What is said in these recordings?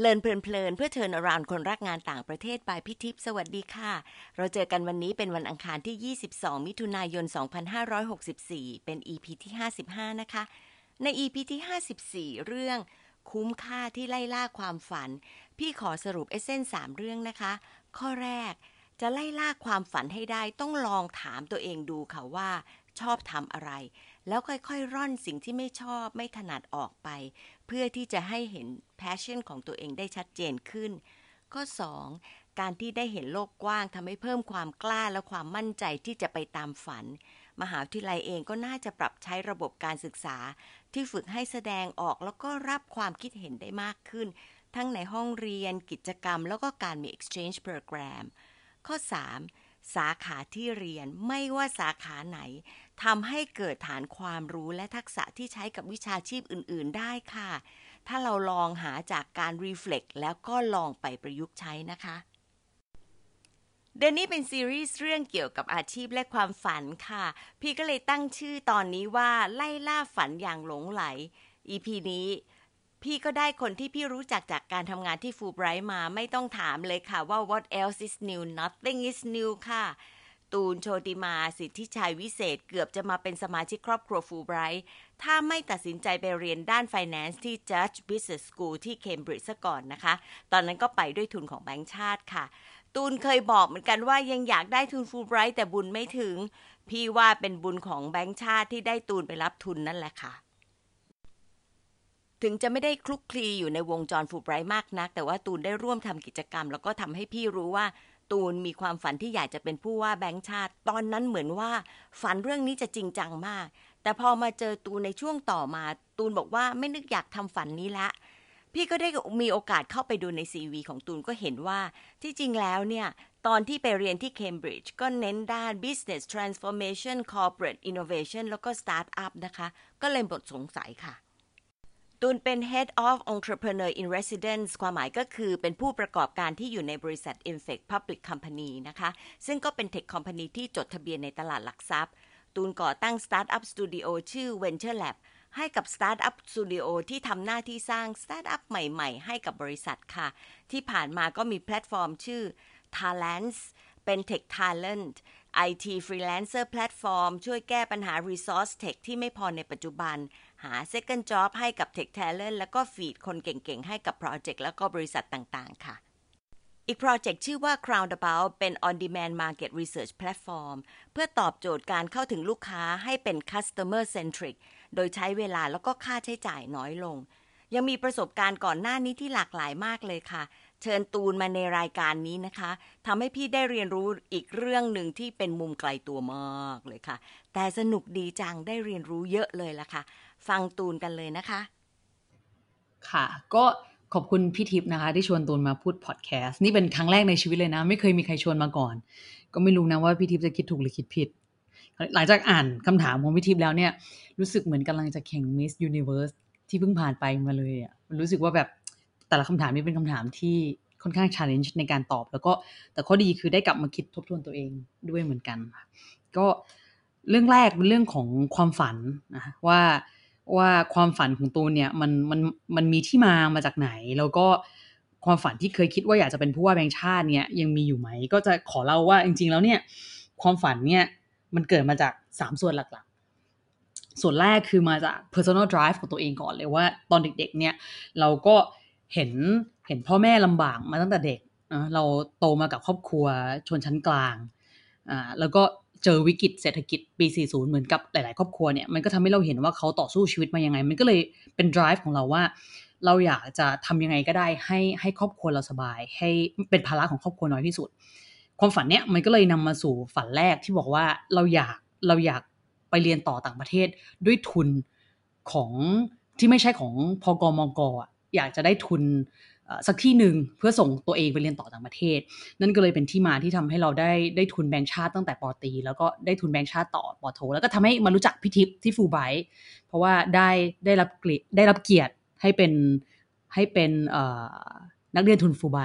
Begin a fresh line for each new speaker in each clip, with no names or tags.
เลินเพลินเพื่อเชิญอรานคนรักงานต่างประเทศบายพิทิพสวัสดีค่ะ เราเจอกันวันนี้เป็นวันอังคารที่ 22 มิถุนายน 2564 เป็น EP ที่ 55 นะคะ ใน EP ที่ 54 เรื่องคุ้มค่าที่ไล่ล่าความฝัน พี่ขอสรุปเอเซนสามเรื่องนะคะ ข้อแรก จะไล่ล่าความฝันให้ได้ต้องลองถามตัวเองดูค่ะว่า ชอบทำอะไร แล้วค่อยๆ ร่อนสิ่งที่ไม่ชอบไม่ถนัดออกไป เพื่อที่จะให้เห็น passion ของตัวเองได้ชัดเจนขึ้น ข้อ 2. การที่ได้เห็นโลกกว้างทำให้เพิ่มความกล้าและความมั่นใจที่จะไปตามฝัน มหาวิทยาลัยเองก็น่าจะปรับใช้ระบบการศึกษา ที่ฝึกให้แสดงออกแล้วก็รับความคิดเห็นได้มากขึ้น ทั้งในห้องเรียน กิจกรรม แล้วก็การมี exchange program ข้อ 3. สาขาที่เรียนไม่ว่าสาขาไหนทำให้เกิดฐานความรู้และทักษะที่ใช้กับวิชาชีพอื่น ๆ ได้ค่ะ ถ้าเราลองหาจากการ reflect แล้วก็ลองไปประยุกต์ใช้นะคะเดือนนี้เป็นซีรีส์เรื่องเกี่ยวกับอาชีพและความฝันค่ะ พี่ก็เลยตั้งชื่อตอนนี้ว่าไล่ล่าฝันอย่างหลงไหล EP นี้ พี่ก็ได้คนที่พี่รู้จักจากการทำงานที่ฟูไบรท์มาไม่ต้องถามเลยค่ะว่า what else is new nothing is new ค่ะ ตูนโชติมาสิทธิชัยวิเศษเกือบจะมาเป็นสมาชิกครอบครัวฟูไบรท์ถ้าไม่ตัดสินใจไปเรียนด้าน Finance ที่ Judge Business School ที่เคมบริดจ์ซะก่อนนะคะ ตอนนั้นก็ไปด้วยทุนของแบงก์ชาติค่ะ ตูนเคยบอกเหมือนกันว่ายังอยากได้ทุนฟูไบรท์แต่บุญไม่ถึง พี่ว่าเป็นบุญของแบงก์ชาติที่ได้ตูนไปรับทุนนั่นแหละค่ะ ถึงจะไม่ได้คลุกคลีอยู่ในวงจรฟูไบรท์มากนัก แต่ว่าตูนได้ร่วมทำกิจกรรม แล้วก็ทำให้พี่รู้ว่า ตูนมีความฝันที่อยากจะเป็นผู้ว่าแบงก์ชาติ ตอนนั้นเหมือนว่า ฝันเรื่องนี้จะจริงจังมาก แต่พอมาเจอตูนในช่วงต่อมา ตูนบอกว่าไม่นึกอยากทำฝันนี้ละ พี่ก็ได้มีโอกาสเข้าไปดูในซีวีของตูนก็เห็นว่าที่จริงแล้วเนี่ยตอนที่ไปเรียนที่เคมบริดจ์ก็เน้นด้าน business transformation corporate innovation แล้วก็ startup นะคะ ก็เลยหมดสงสัยค่ะ ตูนเป็น Head of Entrepreneur in Residence ความหมายก็คือเป็นผู้ประกอบการที่อยู่ในบริษัท i n f e c t Public Company นะคะ ซึ่งก็เป็น tech company ที่จดทะเบียนในตลาดหลักทรัพย์ ตูนก่อตั้ง startup studio ชื่อ Venture Lab ให้กับ startup studio ที่ทำหน้าที่สร้างสตาร์ทอัพใหม่ๆ ให้กับบริษัทค่ะ ที่ผ่านมาก็มีแพลตฟอร์มชื่อ Talents เป็น Tech Talent IT Freelancer Platform ช่วยแก้ปัญหา Resource Tech ที่ไม่พอในปัจจุบัน หา Second Job ให้กับ Tech Talent แล้วก็ feed คนเก่งๆ ให้กับโปรเจกต์แล้วก็บริษัทต่างๆ ค่ะ อีกโปรเจกต์ชื่อว่า Crowdabout เป็น On Demand Market Research Platform เพื่อตอบโจทย์การเข้าถึงลูกค้าให้เป็น Customer Centric โดยใช้เวลาแล้วก็ค่าใช้จ่ายน้อยลง ยังมีประสบการณ์ก่อนหน้านี้ที่หลากหลายมากเลยค่ะเชิญตูนมาในรายการนี้นะคะทำให้พี่ได้เรียนรู้อีกเรื่องหนึ่งที่เป็นมุมไกลตัวมากเลยค่ะ แต่สนุกดีจังได้เรียนรู้เยอะเลยล่ะค่ะ ฟังตูนกันเลยนะคะ
ค่ะก็ขอบคุณพี่ทิพย์นะคะ ที่ชวนตูนมาพูดพอดแคสต์นี่เป็นครั้งแรกในชีวิตเลยนะ ไม่เคยมีใครชวนมาก่อน ก็ไม่รู้นะว่าพี่ทิพย์จะคิดถูกหรือคิดผิด หลังจากอ่านคำถามของพี่ทิพย์แล้วเนี่ย รู้สึกเหมือนกำลังจะแข่ง Miss Universe ที่เพิ่งผ่านไปมาเลยอะรู้สึกว่าแบบแต่ละคำถามนี้เป็นคำถามที่ค่อนข้าง challenge ในการตอบ แล้วก็แต่ข้อดีคือได้กลับมาคิดทบทวนตัวเองด้วยเหมือนกันก็ เรื่องแรกเป็นเรื่องของความฝันนะว่าว่าความฝันของตูนเนี่ยมันมันมันมีที่มามาจากไหน แล้วก็ความฝันที่เคยคิดว่าอยากจะเป็นผู้ว่าแบงค์ชาติเนี่ยยังมีอยู่ไหม ก็จะขอเล่าว่าจริง ๆ แล้วเนี่ยความฝันเนี่ยมันเกิดมาจาก 3 ส่วนหลักๆ ส่วนแรกคือมาจาก personal drive ของตัวเองก่อนเลยว่าตอนเด็ก ๆ เนี่ยเราก็เห็นเห็นพ่อแม่ลำบากมาตั้งแต่เด็กเราโตมากับครอบครัวชนชั้นกลางอ่าแล้วก็ เจอวิกฤตเศรษฐกิจปี 40 เหมือนกับหลาย ๆ ครอบครัวเนี่ยมันก็ทำให้เราเห็นว่าเขาต่อสู้ชีวิตมายังไง มันก็เลยเป็น drive ของเราว่า เราอยากจะทำยังไงก็ได้ให้ให้ครอบครัวเราสบาย ให้เป็นภาระของครอบครัวน้อยที่สุด ความฝันเนี้ยมันก็เลยนำมาสู่ฝันแรกที่บอกว่าเราอยากเราอยากไปเรียนต่อต่างประเทศด้วยทุนของที่ไม่ใช่ของพกมกอยากจะได้ทุน สักที่หนึ่งเพื่อส่งตัวเองไปเรียนต่อต่างประเทศ นั่นก็เลยเป็นที่มาที่ทำให้เราได้ได้ทุนแบงค์ชาติตั้งแต่ปอตี แล้วก็ได้ทุนแบงค์ชาติต่อปอโท แล้วก็ทำให้มารู้จักพิทิพที่ฟูไบเพราะว่าได้ได้รับเกียรติได้รับเกียรติให้เป็นให้เป็นนักเรียนทุนฟูไบ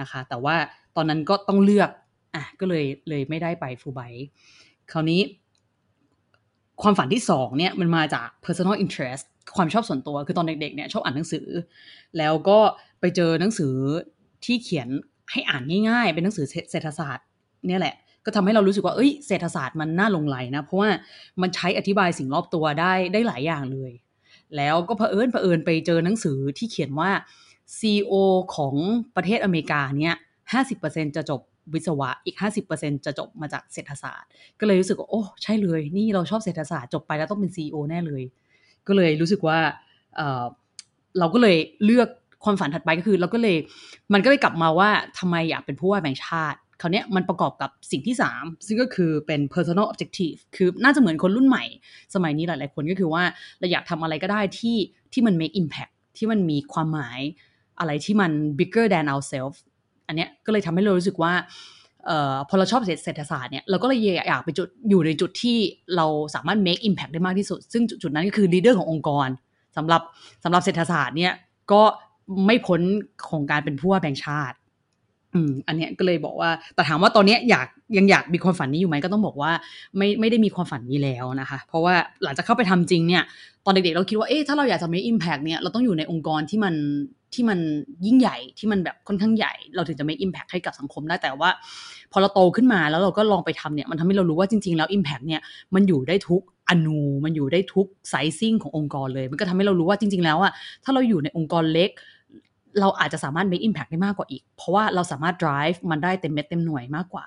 นะคะ แต่ว่าตอนนั้นก็ต้องเลือกอะก็เลยเลยไม่ได้ไปฟูไบคราวนี้ ความฝันที่สองเนี่ยมันมาจาก personal interest ความชอบส่วนตัวคือตอนเด็กๆเนี่ยชอบอ่านหนังสือ แล้วก็ไปเจอหนังสือที่เขียนให้อ่านง่ายๆ เป็นหนังสือเศรษฐศาสตร์เนี่ยแหละ ก็ทำให้เรารู้สึกว่าเอ้ยเศรษฐศาสตร์มันน่าลงไหลนะ เพราะว่ามันใช้อธิบายสิ่งรอบตัวได้ได้หลายอย่างเลย แล้วก็เผอิญเผอิญไปเจอหนังสือที่เขียนว่า CEO ของประเทศอเมริกาเนี่ยห้าสิบเปอร์เซ็นจะจบวิศวะอีก 50%จะจบมาจากเศรษฐศาสตร์ ก็เลยรู้สึกว่า โอ้ ใช่เลย นี่เราชอบเศรษฐศาสตร์จบไปแล้วต้องเป็น CEO แน่เลย ก็เลยรู้สึกว่าเเราก็เลยเลือกความฝันถัดไปก็คือ เราก็เลยมันก็เลยกลับมาว่าทำไมอยากเป็นผู้ว่าแบงชาติคราวนี้มันประกอบกับสิ่งที่ 3 ซึ่งก็คือเป็น personal objective คือน่าจะเหมือนคนรุ่นใหม่ สมัยนี้หลาย ๆ คนก็คือว่าเราอยากทำอะไรก็ได้ที่ที่มัน make impact ที่มันมีความหมายอะไรที่มัน bigger than ourselves อันเนี้ยก็เลยทำให้เรารู้สึกว่า พอเราชอบเศรษฐศาสตร์เนี่ยเราก็เลยอยากไปจุดอยู่ในจุดที่เราสามารถ make impact ได้มากที่สุด ซึ่งจุดนั้นก็คือ leader ขององค์กรสำหรับสำหรับเศรษฐศาสตร์เนี่ยก็ไม่พ้นของการเป็นผู้ว่าแบ่งชาติอืมอันเนี้ยก็เลยบอกว่าแต่ถามว่าตอนนี้อยากยังอยากมีความฝันนี้อยู่ไหมก็ต้องบอกว่าไม่ไม่ได้มีความฝันนี้แล้วนะคะ เพราะว่าหลังจากเข้าไปทำจริงเนี่ยตอนเด็กๆเราคิดว่าเอ๊ะถ้าเราอยากจะมีอิมแพกเนี่ยเราต้องอยู่ในองค์กรที่มัน ที่มันยิ่งใหญ่ที่มันแบบค่อนข้างใหญ่ เราถึงจะมีอิมแพกให้กับสังคมได้แต่ว่า พอเราโตขึ้นมาแล้วเราก็ลองไปทำเนี่ยมันทำให้เรารู้ว่าจริง ๆ แล้วอิมแพกเนี่ยมันอยู่ได้ทุกอนูมันอยู่ได้ทุกไซซิ่งขององค์กรเลย มันก็ทำให้เรารู้ว่าจริง ๆ แล้วอะถ้าเราอยู่ในองค์กรเล็ก เราอาจจะสามารถ make impact ได้มากกว่าอีก เพราะว่าเราสามารถ drive มันได้เต็มเม็ดเต็มหน่วยมากกว่า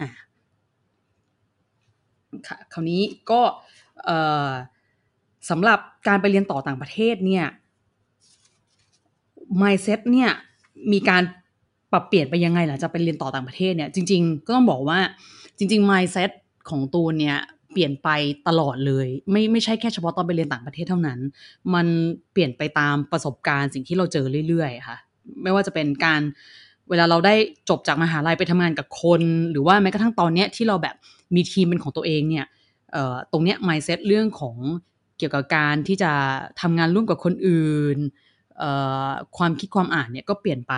อะค่ะคราวนี้ก็สำหรับการไปเรียนต่อต่างประเทศเนี่ย mindset เนี่ยมีการปรับเปลี่ยนไปยังไงหลังจากไปเรียนต่อต่างประเทศเนี่ยจริง ๆ ก็ต้องบอกว่าจริง ๆ mindset ของตูนเนี่ยเปลี่ยนไปตลอดเลย ไม่ไม่ใช่แค่เฉพาะตอนไปเรียนต่างประเทศเท่านั้น มันเปลี่ยนไปตามประสบการณ์สิ่งที่เราเจอเรื่อยๆค่ะ ไม่ว่าจะเป็นการเวลาเราได้จบจากมหาลัยไปทำงานกับคน หรือว่าแม้กระทั่งตอนเนี้ยที่เราแบบมีทีมเป็นของตัวเองเนี่ยตรงเนี้ย mindset เรื่องของเกี่ยวกับการที่จะทำงานร่วมกับคนอื่น ความคิดความอ่านเนี่ยก็เปลี่ยนไป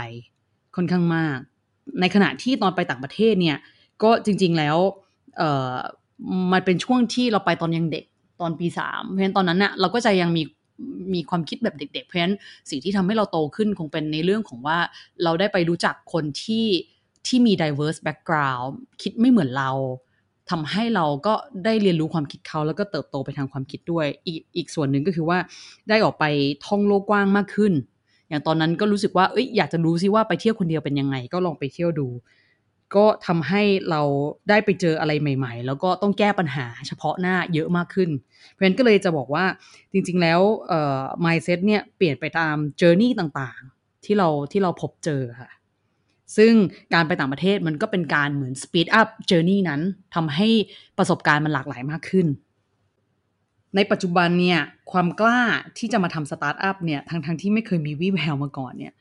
ค่อนข้างมาก ในขณะที่ตอนไปต่างประเทศเนี่ยก็จริง ๆแล้วมันเป็นช่วงที่เราไปตอนยังเด็กตอนปีสามเพราะฉะนั้นตอนนั้นน่ะเราก็จะยังมีมีความคิดแบบเด็ก ๆ เพราะฉะนั้นสิ่งที่ทำให้เราโตขึ้นคงเป็นในเรื่องของว่าเราได้ไปรู้จักคนที่ที่มี diverse background คิดไม่เหมือนเรา ทำให้เราก็ได้เรียนรู้ความคิดเขาแล้วก็เติบโตไปทางความคิดด้วย อีกอีกส่วนหนึ่งก็คือว่าได้ออกไปท่องโลกกว้างมากขึ้น อย่างตอนนั้นก็รู้สึกว่าเอ้ยอยากจะรู้ซิว่าไปเที่ยวคนเดียวเป็นยังไง ก็ลองไปเที่ยวดู ก็ทำให้เราได้ไปเจออะไรใหม่ ๆ แล้วก็ต้องแก้ปัญหาเฉพาะหน้าเยอะมากขึ้น เพราะฉะนั้นก็เลยจะบอกว่าจริง ๆ แล้วเอ่อ mindset เนี่ยเปลี่ยนไปตาม journey ต่างๆ ที่เราที่เราพบเจอค่ะ ซึ่งการไปต่างประเทศมันก็เป็นการเหมือน speed up journey นั้นทำให้ประสบการณ์มันหลากหลายมากขึ้น ในปัจจุบันเนี่ยความกล้าที่จะมาทำสตาร์ทอัพเนี่ยทั้งๆทที่ไม่เคยมีวี่แววมาก่อนเนี่ย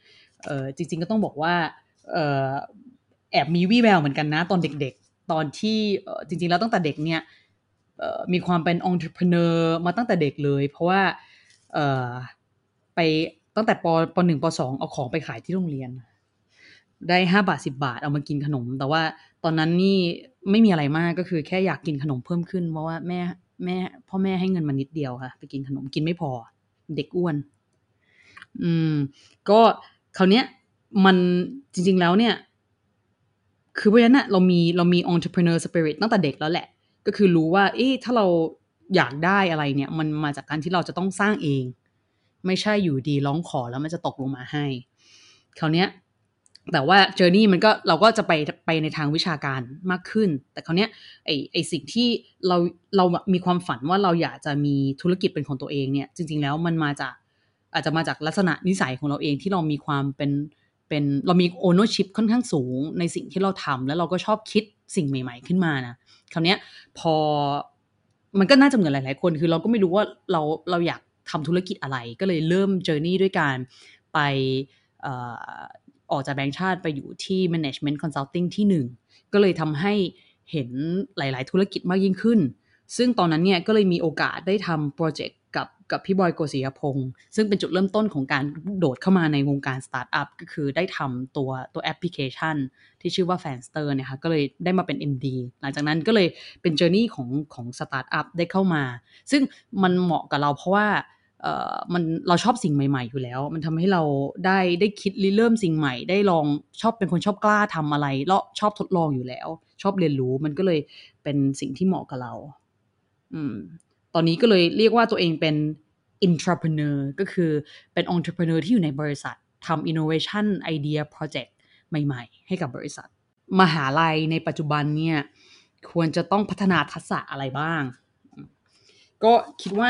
เออจริง ๆก็ต้องบอกว่าเออแอบมีวี่แววเหมือนกันนะตอนเด็กๆ ตอนที่จริง ๆ แล้วตั้งแต่เด็กเนี่ยมีความเป็นองค์ประกอบมาตั้งแต่เด็กเลย เพราะว่าไปตั้งแต่ปปหนึ่งปสองเอาของไปขายที่โรงเรียน ได้ห้าบาทสิบาทเอามากินขนม แต่ว่าตอนนั้นนี่ไม่มีอะไรมากก็คือแค่อยากกินขนมเพิ่มขึ้น เพราะว่าแม่แม่ พ่อแม่ให้เงินมานิดเดียวค่ะ ไปกินขนมกินไม่พอ เด็กอ้วน อืม ก็คราวเนี้ย มันจริง ๆแล้วเนี่ย คือเพราะฉะนั้นเรามีเรามี entrepreneur spirit ตั้งแต่เด็กแล้วแหละ ก็คือรู้ว่า เอ๊ะถ้าเราอยากได้อะไรเนี่ย มันมาจากการที่เราจะต้องสร้างเอง ไม่ใช่อยู่ดีร้องขอแล้วมันจะตกลงมาให้คราวเนี้ย แต่ว่าเจอร์นี่มันก็เราก็จะไปไปในทางวิชาการมากขึ้น แต่คราวเนี้ไอไอสิ่งที่เราเรามีความฝันว่าเราอยากจะมีธุรกิจเป็นของตัวเองเนี่ย จริง ๆ แล้วมันมาจากอาจจะมาจากลักษณะนิสัยของเราเองที่เรามีความเป็นเป็นเรามีโอ n น r s ชิพค่อนข้างสูงในสิ่งที่เราทำแล้วเราก็ชอบคิดสิ่งใหม่ ๆ ขึ้นมานะคราวเนี้ยพอมันก็น่าจะเหมือนหลาย ๆ คนคือเราก็ไม่รู้ว่าเราเราอยากทำธุรกิจอะไรก็เลยเริ่ม journey ด้วยการไป ออกจากแบงค์ชาติไปอยู่ที่ management consulting ที่หนึ่งก็เลยทำให้เห็นหลาย ๆ ธุรกิจมากยิ่งขึ้น ซึ่งตอนนั้นเนี่ยก็เลยมีโอกาสได้ทำโปรเจกต์กับกับพี่บอยโกศิยพงศ์ซึ่งเป็นจุดเริ่มต้นของการโดดเข้ามาในวงการสตาร์ทอัพก็คือได้ทำตัวตัวแอปพลิเคชัน ที่ชื่อว่า Fanster เนี่ยค่ะก็เลยได้มาเป็น MD หลังจากนั้นก็เลยเป็น journey ของของสตาร์ทอัพได้เข้ามา ซึ่งมันเหมาะกับเราเพราะว่า เอ่อมันเราชอบสิ่งใหม่ ๆ อยู่แล้ว มันทำให้เราได้ได้คิดริเริ่มสิ่งใหม่ ได้ลองชอบเป็นคนชอบกล้าทำอะไรแล้วชอบทดลองอยู่แล้ว ชอบเรียนรู้มันก็เลยเป็นสิ่งที่เหมาะกับเรา อืม ตอนนี้ก็เลยเรียกว่าตัวเองเป็น intrapreneur ก็คือเป็น entrepreneur ที่อยู่ในบริษัททำ innovation idea project ใหม่ ๆ ให้กับบริษัท มหาลัยในปัจจุบันเนี่ย ควรจะต้องพัฒนาทักษะอะไรบ้าง ก็คิดว่า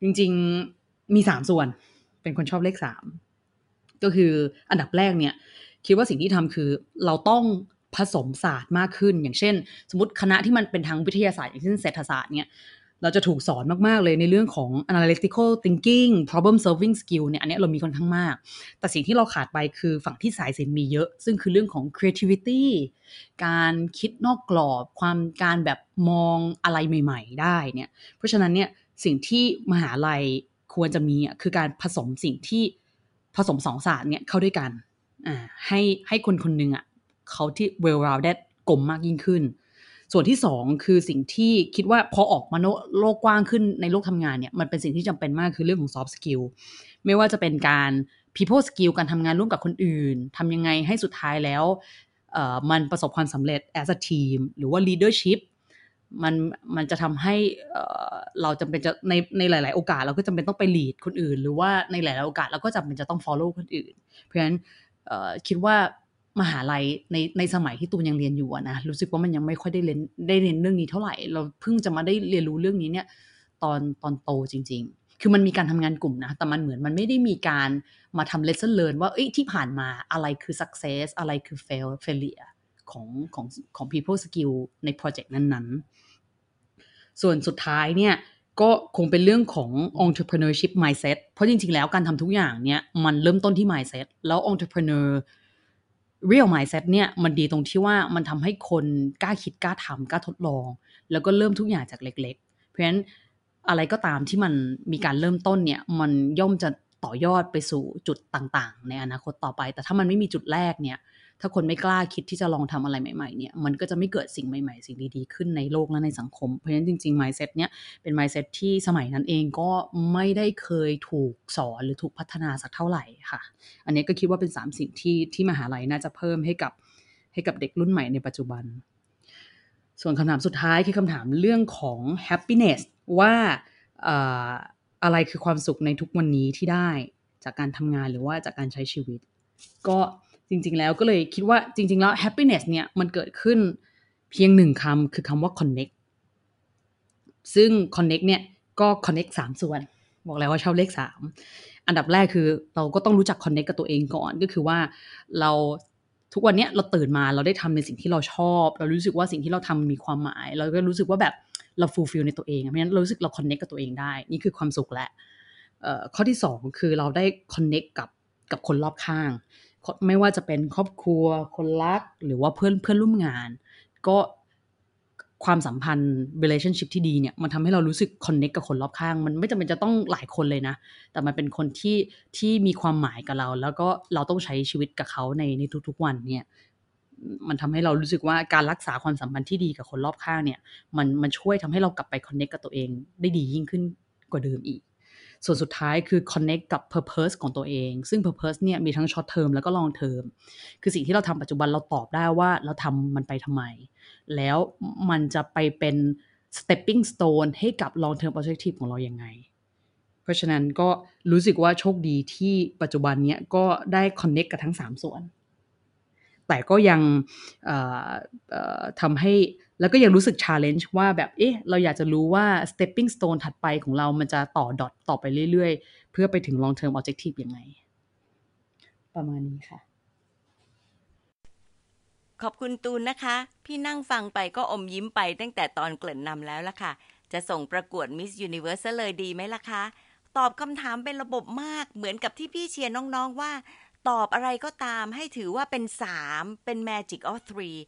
จริง ๆ มีสามส่วน เป็นคนชอบเลขสามก็คืออันดับแรกเนี่ย คิดว่าสิ่งที่ทำคือเราต้องผสมศาสตร์มากขึ้น อย่างเช่น สมมติคณะที่มันเป็นทางวิทยาศาสตร์ อย่างเช่นเศรษฐศาสตร์เนี่ยเราจะถูกสอนมาก ๆ เลยในเรื่องของ analytical thinking problem solving skill เนี่ย อันนี้เรามีค่อนข้างมาก แต่สิ่งที่เราขาดไปคือฝั่งที่สายศิลป์มีเยอะ ซึ่งคือเรื่องของ creativity การคิดนอกกรอบ ความการแบบมองอะไรใหม่ ๆ ได้เนี่ย เพราะฉะนั้นเนี่ยสิ่งที่มหาลัย ควรจะมีคือการผสมสิ่งที่ผสมสองศาสตร์เนี่ยเข้าด้วยกันอ่าให้ให้คนคนหนึ่งอะเขาที่ well rounded กลมมากยิ่งขึ้น ส่วนที่สองคือสิ่งที่คิดว่าพอออกมาโลกกว้างขึ้นในโลกทำงานเนี่ยมันเป็นสิ่งที่จำเป็นมากคือเรื่องของ soft skill ไม่ว่าจะเป็นการ people skill การทำงานร่วมกับคนอื่นทำยังไงให้สุดท้ายแล้วมันประสบความสำเร็จ as a team หรือว่า leadership มันมันจะทำให้เราจำเป็นจะในในหลาย ๆ โอกาสเราก็จำเป็นต้องไป lead คนอื่น หรือว่าในหลาย ๆ โอกาสเราก็จำเป็นจะต้อง follow คนอื่น เพราะฉะนั้นคิดว่ามหาลัยในในสมัยที่ตูนยังเรียนอยู่นะรู้สึกว่ามันยังไม่ค่อยได้เรียนได้เรียนเรื่องนี้เท่าไหร่ เราเพิ่งจะมาได้เรียนรู้เรื่องนี้เนี่ย ตอนตอนโตจริง ๆ คือมันมีการทำงานกลุ่มนะแต่มันเหมือนมันไม่ได้มีการมาทำ lesson learn ว่าเอ้ยที่ผ่านมาอะไรคือ success อะไรคือ fail failure ของของของ people skill ในโปรเจกต์นั้นๆ ส่วนสุดท้ายเนี่ยก็คงเป็นเรื่องของ entrepreneurship mindset เพราะจริง ๆ แล้วการทำทุกอย่างเนี่ยมันเริ่มต้นที่ mindset แล้ว entrepreneur real mindset เนี่ยมันดีตรงที่ว่ามันทำให้คนกล้าคิดกล้าทำกล้าทดลอง แล้วก็เริ่มทุกอย่างจากเล็ก ๆ เพราะฉะนั้นอะไรก็ตามที่มันมีการเริ่มต้นเนี่ยมันย่อมจะต่อยอดไปสู่จุดต่างๆ ในอนาคตต่อไป แต่ถ้ามันไม่มีจุดแรกเนี่ย ถ้าคนไม่กล้าคิดที่จะลองทำอะไรใหม่ๆเนี่ยมันก็จะไม่เกิดสิ่งใหม่ ๆ สิ่งดีๆขึ้นในโลกและในสังคม เพราะฉะนั้นจริงๆ mindset เนี่ยเป็น mindset ที่สมัยนั้นเองก็ไม่ได้เคยถูกสอนหรือถูกพัฒนาสักเท่าไหร่ค่ะ อันนี้ก็คิดว่าเป็น 3 สิ่งที่ที่มหาลัยน่าจะเพิ่มให้กับให้กับเด็กรุ่นใหม่ในปัจจุบัน ส่วนคำถามสุดท้ายคือคำถามเรื่องของ happiness ว่าอะไรคือความสุขในทุกวันนี้ที่ได้จากการทำงานหรือว่าจากการใช้ชีวิต ก็ จริง ๆ แล้วก็เลยคิดว่าจริง ๆ แล้ว happiness เนี่ยมันเกิดขึ้นเพียงหนึ่งคำคือคำว่า connect ซึ่ง connect เนี่ยก็ connect สามส่วน บอกแล้วว่าชอบเลขสามอันดับแรกคือเราก็ต้องรู้จัก connect กับตัวเองก่อนก็คือว่าเราทุกวันนี้เราตื่นมาเราได้ทำในสิ่งที่เราชอบ เรารู้สึกว่าสิ่งที่เราทำมีความหมาย เราก็รู้สึกว่าแบบเรา fulfill ในตัวเองเพราะฉะนั้นเรารู้สึกเรา connect กับตัวเองได้ นี่คือความสุขแหละข้อที่สองคือเราได้ connect กับกับคนรอบข้าง ไม่ว่าจะเป็นครอบครัว คนรัก หรือว่าเพื่อนเพื่อนร่วมงาน ก็ความสัมพันธ์ relationship ที่ดีเนี่ย มันทำให้เรารู้สึก connect กับคนรอบข้าง มันไม่จำเป็นจะต้องหลายคนเลยนะ แต่มันเป็นคนที่ที่มีความหมายกับเรา แล้วก็เราต้องใช้ชีวิตกับเขาในในทุกๆวันเนี่ย มันทำให้เรารู้สึกว่าการรักษาความสัมพันธ์ที่ดีกับคนรอบข้างเนี่ย มันมันช่วยทำให้เรากลับไป connect กับตัวเอง ได้ดียิ่งขึ้นกว่าเดิมอีก ส่วนสุดท้ายคือ connect กับ purpose ของตัวเอง ซึ่ง purpose เนี่ยมีทั้ง short term แล้วก็ long term คือสิ่งที่เราทำปัจจุบันเราตอบได้ว่าเราทำมันไปทำไม แล้วมันจะไปเป็น stepping stone ให้กับ long term objective ของเรายังไง เพราะฉะนั้นก็รู้สึกว่าโชคดีที่ปัจจุบันเนี้ยก็ได้ connect กับทั้ง 3 ส่วน แต่ก็ยังทำให้แล้วก็ยังรู้สึก challenge ว่าแบบ เอ๊ะ เราอยากจะรู้ว่า stepping stone ถัดไปของเรามันจะต่อดอทต่อไปเรื่อยๆ เพื่อไปถึง long term objective ยังไง ประมาณนี้ค่ะ
ขอบคุณตูนนะคะ พี่นั่งฟังไปก็อมยิ้มไปตั้งแต่ตอนเกริ่นนำแล้วล่ะค่ะ จะส่งประกวด Miss Universe เลยดีไหมล่ะคะ ตอบคำถามเป็นระบบมากเหมือนกับที่พี่เชียร์น้องๆว่า ตอบอะไรก็ตามให้ถือว่าเป็น 3 เป็น Magic of Three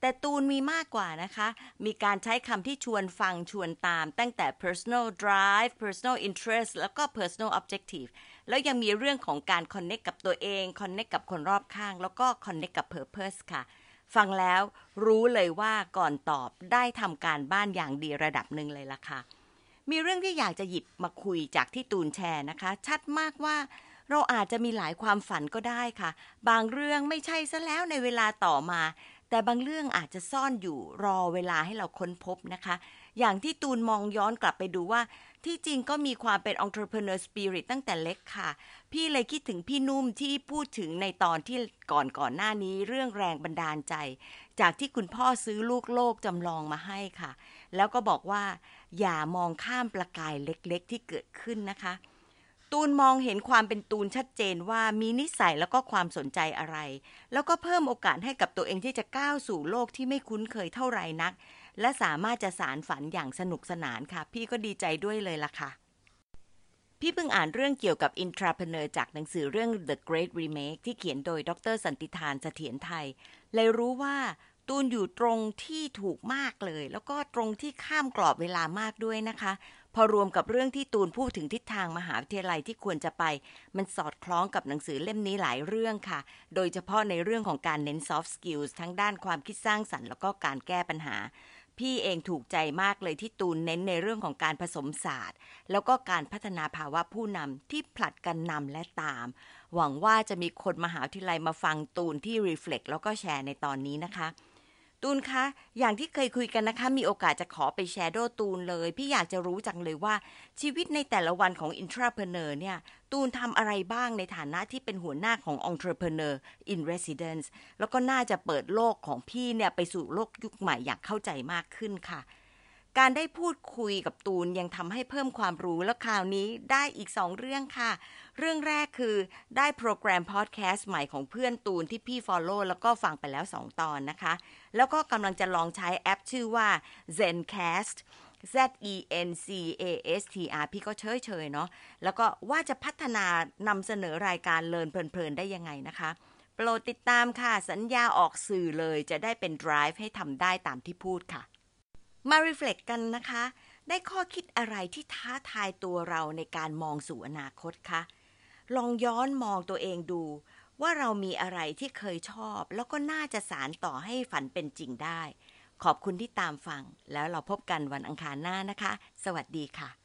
แต่ตูนมีมากกว่านะคะ มีการใช้คำที่ชวนฟังชวนตาม ตั้งแต่ personal drive personal interest แล้วก็ personal objective แล้วยังมีเรื่องของการ connect กับตัวเอง connect กับคนรอบข้าง แล้วก็ connect กับ purpose ค่ะ ฟังแล้วรู้เลยว่าก่อนตอบได้ทำการบ้านอย่างดีระดับหนึ่งเลยล่ะค่ะ มีเรื่องที่อยากจะหยิบมาคุยจากที่ตูนแชร์นะคะ ชัดมากว่า เราอาจจะมีหลายความฝันก็ได้ค่ะ บางเรื่องไม่ใช่ซะแล้วในเวลาต่อมา แต่บางเรื่องอาจจะซ่อนอยู่รอเวลาให้เราค้นพบนะคะ อย่างที่ตูนมองย้อนกลับไปดูว่า ที่จริงก็มีความเป็น entrepreneur spirit ตั้งแต่เล็กค่ะ พี่เลยคิดถึงพี่นุ่มที่พูดถึงในตอนที่ก่อนก่อนหน้านี้เรื่องแรงบันดาลใจ จากที่คุณพ่อซื้อลูกโลกจำลองมาให้ค่ะ แล้วก็บอกว่า อย่ามองข้ามประกายเล็กๆที่เกิดขึ้นนะคะ ตูนมองเห็นความเป็นตูนชัดเจนว่ามีนิสัยแล้วก็ความสนใจอะไร แล้วก็เพิ่มโอกาสให้กับตัวเองที่จะก้าวสู่โลกที่ไม่คุ้นเคยเท่าไหร่นัก และสามารถจะสารฝันอย่างสนุกสนานค่ะ พี่ก็ดีใจด้วยเลยล่ะค่ะ พี่เพิ่งอ่านเรื่องเกี่ยวกับ intrapreneur จากหนังสือเรื่อง The Great Remake ที่เขียนโดยดรสันติธานเสถียรไทย เลยรู้ว่าตูนอยู่ตรงที่ถูกมากเลย แล้วก็ตรงที่ข้ามกรอบเวลามากด้วยนะคะ อรวมกับเรื่องที่ตูนพูดถึงทิศทางมหาวิทยาลัยที่ควรจะไป มันสอดคล้องกับหนังสือเล่มนี้หลายเรื่องค่ะ โดยเฉพาะในเรื่องของการเน้น soft skills ทั้งด้านความคิดสร้างสรรค์ แล้วก็การแก้ปัญหา พี่เองถูกใจมากเลยที่ตูนเน้นในเรื่องของการผสมศาสตร์ แล้วก็การพัฒนาภาวะผู้นำที่ผลัดกันนำและตาม หวังว่าจะมีคนมหาวิทยาลัยมาฟังตูนที่ reflect แล้วก็แชร์ในตอนนี้นะคะ ตูนคะ อย่างที่เคยคุยกันนะคะ มีโอกาสจะขอไปแชร์โดตูนเลย พี่อยากจะรู้จังเลยว่าชีวิตในแต่ละวันของ intrapreneur เนี่ย ตูนทำอะไรบ้างในฐานะที่เป็นหัวหน้าของ entrepreneur in residence แล้วก็น่าจะเปิดโลกของพี่เนี่ยไปสู่โลกยุคใหม่อย่างเข้าใจมากขึ้นค่ะ การได้พูดคุยกับตูนยังทำให้เพิ่มความรู้แล้วคราวนี้ได้อีกสองเรื่องค่ะ เรื่องแรกคือได้โปรแกรมพอดแคสต์ใหม่ของเพื่อนตูนที่พี่ Follow แล้วก็ฟังไปแล้ว2ตอนนะคะ แล้วก็กำลังจะลองใช้แอปชื่อว่า Zencast Z E N C A S T R พี่ก็เฉยเฉยๆเนาะแล้วก็ว่าจะพัฒนานำเสนอรายการเลินเพลินๆ ได้ยังไงนะคะโปรดติดตามค่ะ สัญญาออกสื่อเลยจะได้เป็น drive ให้ทำได้ตามที่พูดค่ะ มา reflect กันนะคะ ได้ข้อคิดอะไรที่ท้าทายตัวเราในการมองสู่อนาคตคะลองย้อนมองตัวเองดู ว่าเรามีอะไรที่เคยชอบ แล้วก็น่าจะสารต่อให้ฝันเป็นจริงได้ ขอบคุณที่ตามฟัง แล้วเราพบกันวันอังคารหน้านะคะ สวัสดีค่ะ